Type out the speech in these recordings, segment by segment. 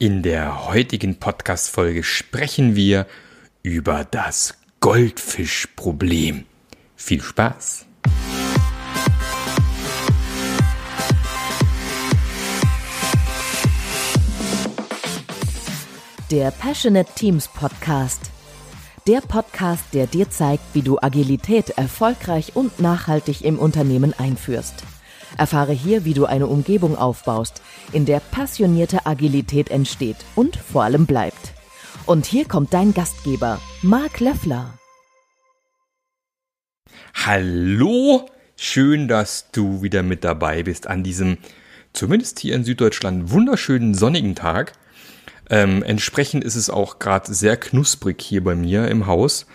In der heutigen Podcast-Folge sprechen wir über das Goldfischproblem. Viel Spaß! Der Passionate Teams Podcast. Der Podcast, der dir zeigt, wie du Agilität erfolgreich und nachhaltig im Unternehmen einführst. Erfahre hier, wie du eine Umgebung aufbaust, in der passionierte Agilität entsteht und vor allem bleibt. Und hier kommt dein Gastgeber, Marc Löffler. Hallo, schön, dass du wieder mit dabei bist an diesem, zumindest hier in Süddeutschland, wunderschönen sonnigen Tag. Ähm, entsprechend ist es auch gerade sehr knusprig hier bei mir im Haus.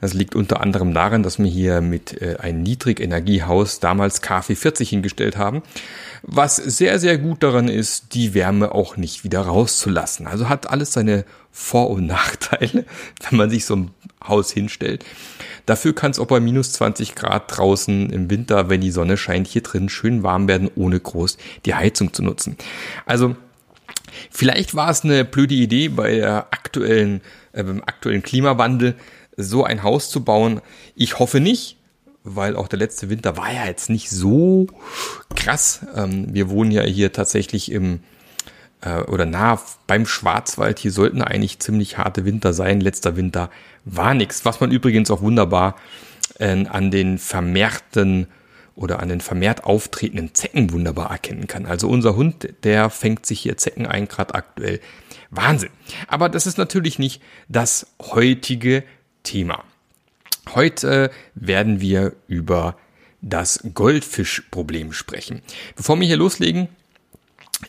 Das liegt unter anderem daran, dass wir hier mit äh, ein Niedrigenergiehaus damals KfW40 hingestellt haben, was sehr, sehr gut daran ist, die Wärme auch nicht wieder rauszulassen. Also hat alles seine Vor- und Nachteile, wenn man sich so ein Haus hinstellt. Dafür kann es auch bei minus 20 Grad draußen im Winter, wenn die Sonne scheint, hier drin schön warm werden, ohne groß die Heizung zu nutzen. Also Vielleicht war es eine blöde Idee bei der aktuellen, äh, beim aktuellen Klimawandel, so ein Haus zu bauen. Ich hoffe nicht, weil auch der letzte Winter war ja jetzt nicht so krass. Ähm, wir wohnen ja hier tatsächlich im äh, oder nah beim Schwarzwald. Hier sollten eigentlich ziemlich harte Winter sein. Letzter Winter war nichts. Was man übrigens auch wunderbar äh, an den vermehrten oder an den vermehrt auftretenden Zecken wunderbar erkennen kann. Also unser Hund, der fängt sich hier Zecken ein, gerade aktuell. Wahnsinn. Aber das ist natürlich nicht das heutige Thema. Heute werden wir über das Goldfischproblem sprechen. Bevor wir hier loslegen,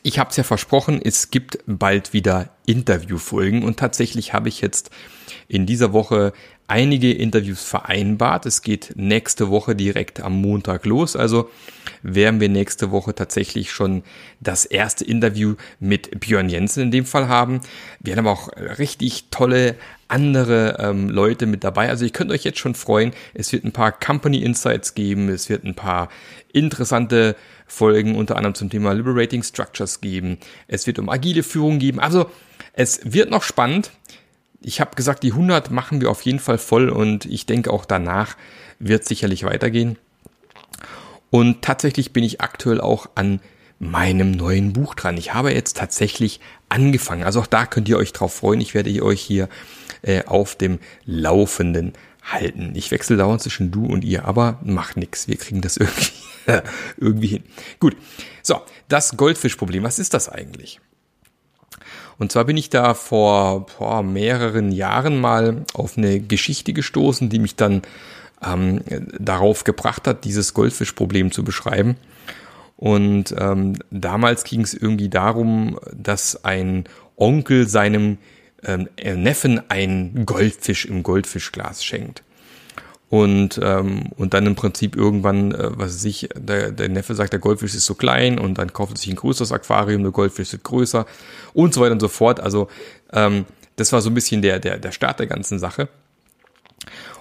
ich habe es ja versprochen, es gibt bald wieder Interviewfolgen und tatsächlich habe ich jetzt in dieser Woche einige Interviews vereinbart. Es geht nächste Woche direkt am Montag los. Also werden wir nächste Woche tatsächlich schon das erste Interview mit Björn Jensen in dem Fall haben. Wir haben aber auch richtig tolle andere ähm, Leute mit dabei. Also ihr könnt euch jetzt schon freuen. Es wird ein paar Company Insights geben. Es wird ein paar interessante Folgen unter anderem zum Thema Liberating Structures geben. Es wird um agile Führung geben. Also es wird noch spannend. Ich habe gesagt, die 100 machen wir auf jeden Fall voll und ich denke auch danach wird sicherlich weitergehen. Und tatsächlich bin ich aktuell auch an meinem neuen Buch dran. Ich habe jetzt tatsächlich angefangen. Also auch da könnt ihr euch drauf freuen. Ich werde euch hier äh, auf dem Laufenden halten. Ich wechsle dauernd zwischen du und ihr, aber macht nichts. Wir kriegen das irgendwie, irgendwie hin. Gut. So, das Goldfischproblem. Was ist das eigentlich? Und zwar bin ich da vor, vor mehreren Jahren mal auf eine Geschichte gestoßen, die mich dann ähm, darauf gebracht hat, dieses Goldfischproblem zu beschreiben. Und ähm, damals ging es irgendwie darum, dass ein Onkel seinem ähm, Neffen einen Goldfisch im Goldfischglas schenkt. Und, ähm, und dann im Prinzip irgendwann, äh, was weiß ich, der, der Neffe sagt, der Goldfisch ist so klein und dann kauft er sich ein größeres Aquarium, der Goldfisch wird größer und so weiter und so fort. Also ähm, das war so ein bisschen der, der, der Start der ganzen Sache.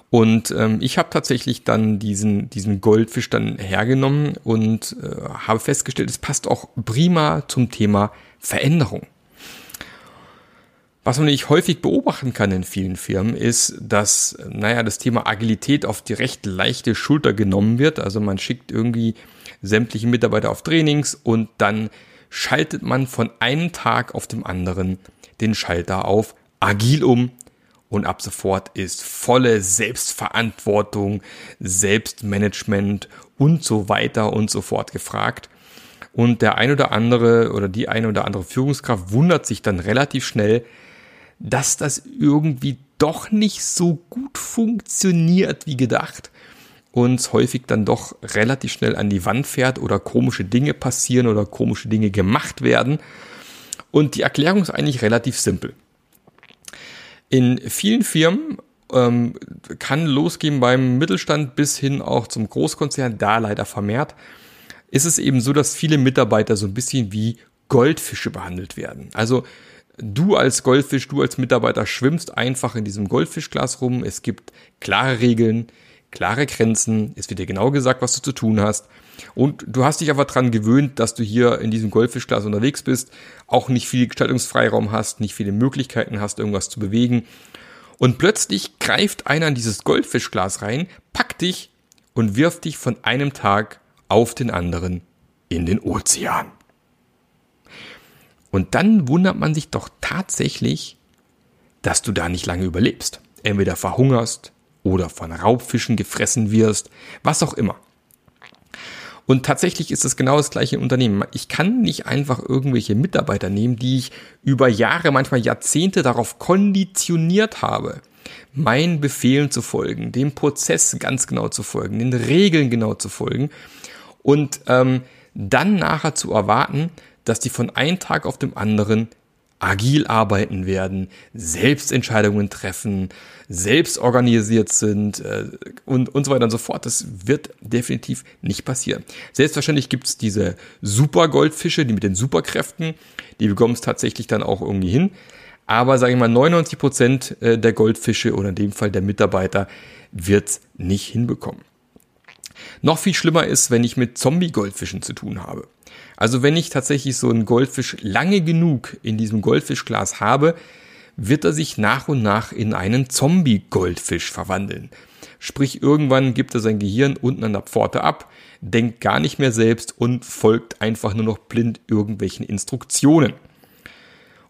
Und ähm, ich habe tatsächlich dann diesen, diesen Goldfisch dann hergenommen und äh, habe festgestellt, es passt auch prima zum Thema Veränderung. Was man nämlich häufig beobachten kann in vielen Firmen ist, dass, naja, das Thema Agilität auf die recht leichte Schulter genommen wird. Also man schickt irgendwie sämtliche Mitarbeiter auf Trainings und dann schaltet man von einem Tag auf dem anderen den Schalter auf agil um und ab sofort ist volle Selbstverantwortung, Selbstmanagement und so weiter und so fort gefragt. Und der ein oder andere oder die eine oder andere Führungskraft wundert sich dann relativ schnell, dass das irgendwie doch nicht so gut funktioniert wie gedacht und häufig dann doch relativ schnell an die Wand fährt oder komische Dinge passieren oder komische Dinge gemacht werden. Und die Erklärung ist eigentlich relativ simpel. In vielen Firmen ähm, kann losgehen beim Mittelstand bis hin auch zum Großkonzern, da leider vermehrt, ist es eben so, dass viele Mitarbeiter so ein bisschen wie Goldfische behandelt werden. Also du als Goldfisch, du als Mitarbeiter schwimmst einfach in diesem Goldfischglas rum. Es gibt klare Regeln, klare Grenzen. Es wird dir genau gesagt, was du zu tun hast. Und du hast dich aber dran gewöhnt, dass du hier in diesem Goldfischglas unterwegs bist, auch nicht viel Gestaltungsfreiraum hast, nicht viele Möglichkeiten hast, irgendwas zu bewegen. Und plötzlich greift einer in dieses Goldfischglas rein, packt dich und wirft dich von einem Tag auf den anderen in den Ozean. Und dann wundert man sich doch tatsächlich, dass du da nicht lange überlebst. Entweder verhungerst oder von Raubfischen gefressen wirst, was auch immer. Und tatsächlich ist es genau das gleiche Unternehmen. Ich kann nicht einfach irgendwelche Mitarbeiter nehmen, die ich über Jahre, manchmal Jahrzehnte darauf konditioniert habe, meinen Befehlen zu folgen, dem Prozess ganz genau zu folgen, den Regeln genau zu folgen und ähm, dann nachher zu erwarten, dass die von einem Tag auf dem anderen agil arbeiten werden, Selbstentscheidungen treffen, selbst organisiert sind äh, und, und so weiter und so fort. Das wird definitiv nicht passieren. Selbstverständlich gibt es diese Super-Goldfische, die mit den Superkräften, die bekommen es tatsächlich dann auch irgendwie hin. Aber sage ich mal, 99 Prozent äh, der Goldfische oder in dem Fall der Mitarbeiter wird es nicht hinbekommen. Noch viel schlimmer ist, wenn ich mit Zombie-Goldfischen zu tun habe. Also wenn ich tatsächlich so einen Goldfisch lange genug in diesem Goldfischglas habe, wird er sich nach und nach in einen Zombie-Goldfisch verwandeln. Sprich, irgendwann gibt er sein Gehirn unten an der Pforte ab, denkt gar nicht mehr selbst und folgt einfach nur noch blind irgendwelchen Instruktionen.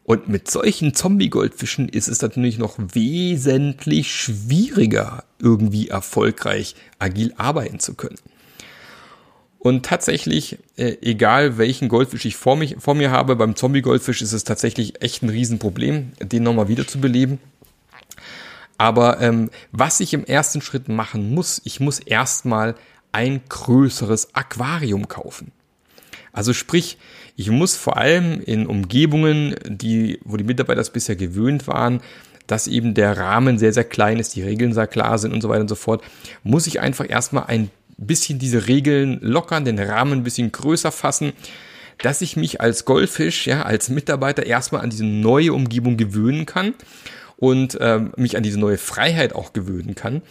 Und mit solchen Zombie-Goldfischen ist es natürlich noch wesentlich schwieriger, irgendwie erfolgreich agil arbeiten zu können. Und tatsächlich, äh, egal welchen Goldfisch ich vor, mich, vor mir habe, beim Zombie-Goldfisch ist es tatsächlich echt ein Riesenproblem, den nochmal wieder zu beleben. Aber ähm, was ich im ersten Schritt machen muss, ich muss erstmal ein größeres Aquarium kaufen. Also sprich, ich muss vor allem in Umgebungen, die, wo die Mitarbeiter das bisher gewöhnt waren, dass eben der Rahmen sehr, sehr klein ist, die Regeln sehr klar sind und so weiter und so fort, muss ich einfach erstmal ein bisschen diese Regeln lockern, den Rahmen ein bisschen größer fassen, dass ich mich als Goldfisch, ja, als Mitarbeiter erstmal an diese neue Umgebung gewöhnen kann und ähm, mich an diese neue Freiheit auch gewöhnen kann.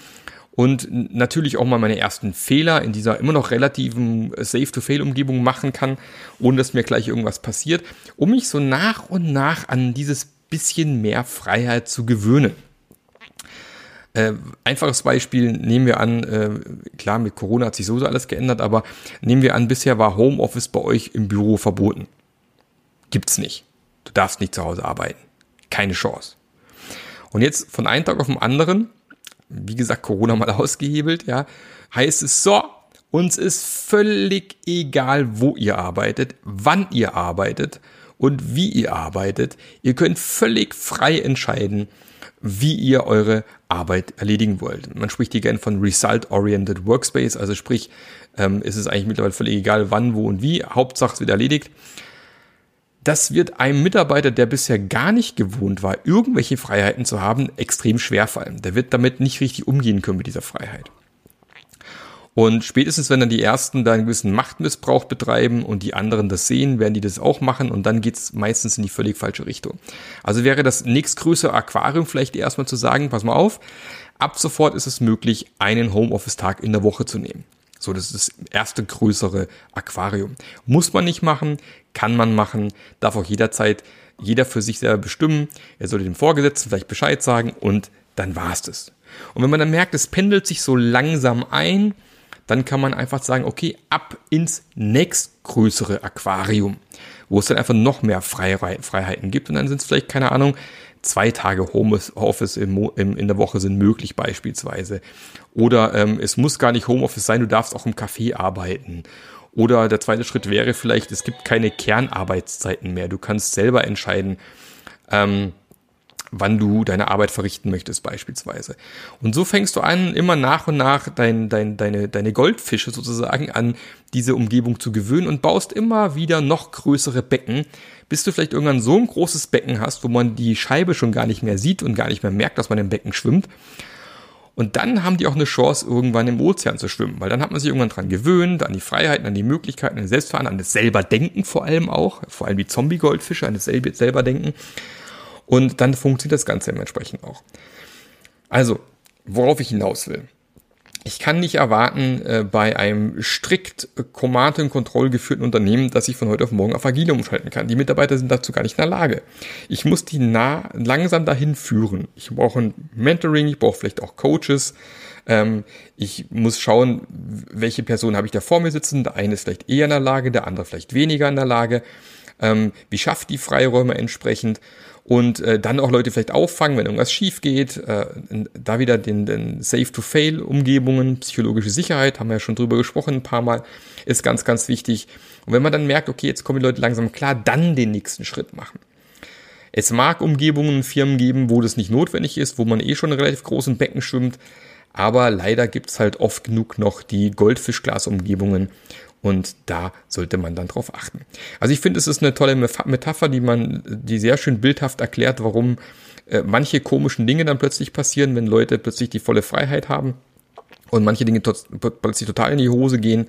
Und natürlich auch mal meine ersten Fehler in dieser immer noch relativen Safe-to-Fail-Umgebung machen kann, ohne dass mir gleich irgendwas passiert, um mich so nach und nach an dieses bisschen mehr Freiheit zu gewöhnen. Äh, einfaches Beispiel nehmen wir an, äh, klar, mit Corona hat sich sowieso alles geändert, aber nehmen wir an, bisher war Homeoffice bei euch im Büro verboten. Gibt's nicht. Du darfst nicht zu Hause arbeiten. Keine Chance. Und jetzt von einem Tag auf den anderen, wie gesagt, Corona mal ausgehebelt, ja, heißt es so, uns ist völlig egal, wo ihr arbeitet, wann ihr arbeitet und wie ihr arbeitet. Ihr könnt völlig frei entscheiden, wie ihr eure Arbeit erledigen wollt. Man spricht hier gerne von Result-Oriented Workspace, also sprich, ähm, ist es eigentlich mittlerweile völlig egal, wann, wo und wie. Hauptsache es wird erledigt. Das wird einem Mitarbeiter, der bisher gar nicht gewohnt war, irgendwelche Freiheiten zu haben, extrem schwer fallen. Der wird damit nicht richtig umgehen können mit dieser Freiheit. Und spätestens, wenn dann die Ersten da einen gewissen Machtmissbrauch betreiben und die anderen das sehen, werden die das auch machen und dann geht's meistens in die völlig falsche Richtung. Also wäre das nächstgrößere Aquarium vielleicht erstmal zu sagen, pass mal auf, ab sofort ist es möglich, einen Homeoffice-Tag in der Woche zu nehmen. So, das ist das erste größere Aquarium. Muss man nicht machen, kann man machen, darf auch jederzeit jeder für sich selber bestimmen. Er sollte dem Vorgesetzten vielleicht Bescheid sagen und dann war's das. Und wenn man dann merkt, es pendelt sich so langsam ein, dann kann man einfach sagen, okay, ab ins nächstgrößere Aquarium, wo es dann einfach noch mehr Freiheiten gibt. Und dann sind es vielleicht, keine Ahnung, zwei Tage Homeoffice in der Woche sind möglich beispielsweise. Oder ähm, es muss gar nicht Homeoffice sein, du darfst auch im Café arbeiten. Oder der zweite Schritt wäre vielleicht, es gibt keine Kernarbeitszeiten mehr. Du kannst selber entscheiden, ähm, wann du deine Arbeit verrichten möchtest beispielsweise. Und so fängst du an, immer nach und nach dein, dein, deine, deine Goldfische sozusagen an diese Umgebung zu gewöhnen und baust immer wieder noch größere Becken, bis du vielleicht irgendwann so ein großes Becken hast, wo man die Scheibe schon gar nicht mehr sieht und gar nicht mehr merkt, dass man im Becken schwimmt. Und dann haben die auch eine Chance, irgendwann im Ozean zu schwimmen, weil dann hat man sich irgendwann dran gewöhnt, an die Freiheiten, an die Möglichkeiten, an das Selbstfahren, an das selber Denken vor allem auch, vor allem die Zombie-Goldfische, an das selber Denken. Und dann funktioniert das Ganze entsprechend auch. Also, worauf ich hinaus will. ich kann nicht erwarten, äh, bei einem strikt Command- und Control geführten Unternehmen, dass ich von heute auf morgen auf Agile umschalten kann. Die Mitarbeiter sind dazu gar nicht in der Lage. Ich muss die nah, langsam dahin führen. Ich brauche ein Mentoring, ich brauche vielleicht auch Coaches. Ähm, ich muss schauen, welche Person habe ich da vor mir sitzen. Der eine ist vielleicht eher in der Lage, der andere vielleicht weniger in der Lage. Ähm, wie schafft die Freiräume entsprechend? Und äh, dann auch Leute vielleicht auffangen, wenn irgendwas schief geht. Äh, da wieder den, den Safe-to-Fail-Umgebungen, psychologische Sicherheit, haben wir ja schon drüber gesprochen ein paar Mal, ist ganz, ganz wichtig. Und wenn man dann merkt, okay, jetzt kommen die Leute langsam klar, dann den nächsten Schritt machen. Es mag Umgebungen, Firmen geben, wo das nicht notwendig ist, wo man eh schon in relativ großen Becken schwimmt, aber leider gibt's halt oft genug noch die Goldfischglas-Umgebungen und da sollte man dann drauf achten. Also ich finde, es ist eine tolle Metapher, die man, die sehr schön bildhaft erklärt, warum äh, manche komischen Dinge dann plötzlich passieren, wenn Leute plötzlich die volle Freiheit haben und manche Dinge plötzlich total in die Hose gehen.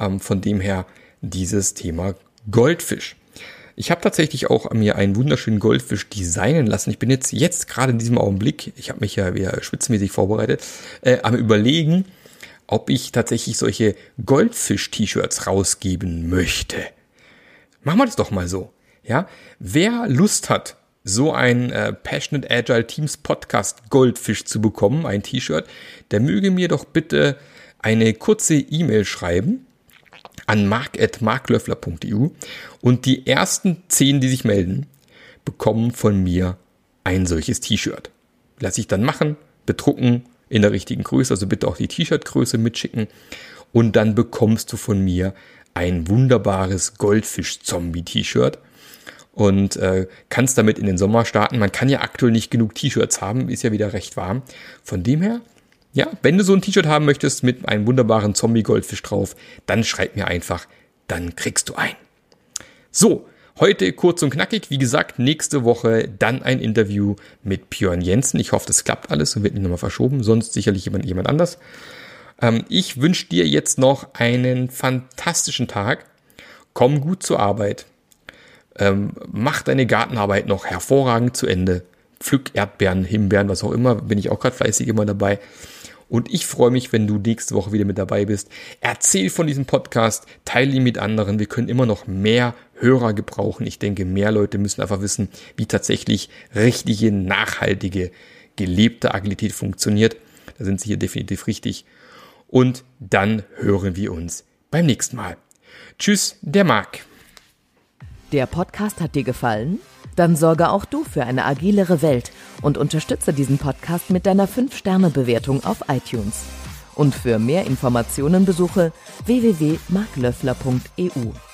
Ähm, von dem her dieses Thema Goldfisch. Ich habe tatsächlich auch mir einen wunderschönen Goldfisch designen lassen. Ich bin jetzt jetzt gerade in diesem Augenblick, ich habe mich ja wieder schwitzmäßig vorbereitet, äh, am überlegen, ob ich tatsächlich solche Goldfisch-T-Shirts rausgeben möchte. Machen wir das doch mal so. Ja, wer Lust hat, so ein äh, Passionate Agile Teams Podcast Goldfisch zu bekommen, ein T-Shirt, der möge mir doch bitte eine kurze E-Mail schreiben an mark.marklöffler.eu und die ersten zehn, die sich melden, bekommen von mir ein solches T-Shirt. Lass ich dann machen, bedrucken in der richtigen Größe, also bitte auch die T-Shirt-Größe mitschicken und dann bekommst du von mir ein wunderbares Goldfisch-Zombie-T-Shirt und äh, kannst damit in den Sommer starten. Man kann ja aktuell nicht genug T-Shirts haben, ist ja wieder recht warm. Von dem her, ja, wenn du so ein T-Shirt haben möchtest mit einem wunderbaren Zombie-Goldfisch drauf, dann schreib mir einfach, dann kriegst du ein. So, Heute kurz und knackig, wie gesagt, nächste Woche dann ein Interview mit Björn Jensen. Ich hoffe, das klappt alles und wird nicht nochmal verschoben, sonst sicherlich jemand, jemand anders. Ähm, ich wünsche dir jetzt noch einen fantastischen Tag. Komm gut zur Arbeit. Ähm, mach deine Gartenarbeit noch hervorragend zu Ende. Pflück Erdbeeren, Himbeeren, was auch immer. Bin ich auch gerade fleißig immer dabei. Und ich freue mich, wenn du nächste Woche wieder mit dabei bist. Erzähl von diesem Podcast, teile ihn mit anderen. Wir können immer noch mehr Hörer gebrauchen. Ich denke, mehr Leute müssen einfach wissen, wie tatsächlich richtige, nachhaltige, gelebte Agilität funktioniert. Da sind sie hier definitiv richtig. Und dann hören wir uns beim nächsten Mal. Tschüss, der Marc. Der Podcast hat dir gefallen? Dann sorge auch du für eine agilere Welt und unterstütze diesen Podcast mit deiner 5-Sterne-Bewertung auf iTunes. Und für mehr Informationen besuche www.marklöffler.eu.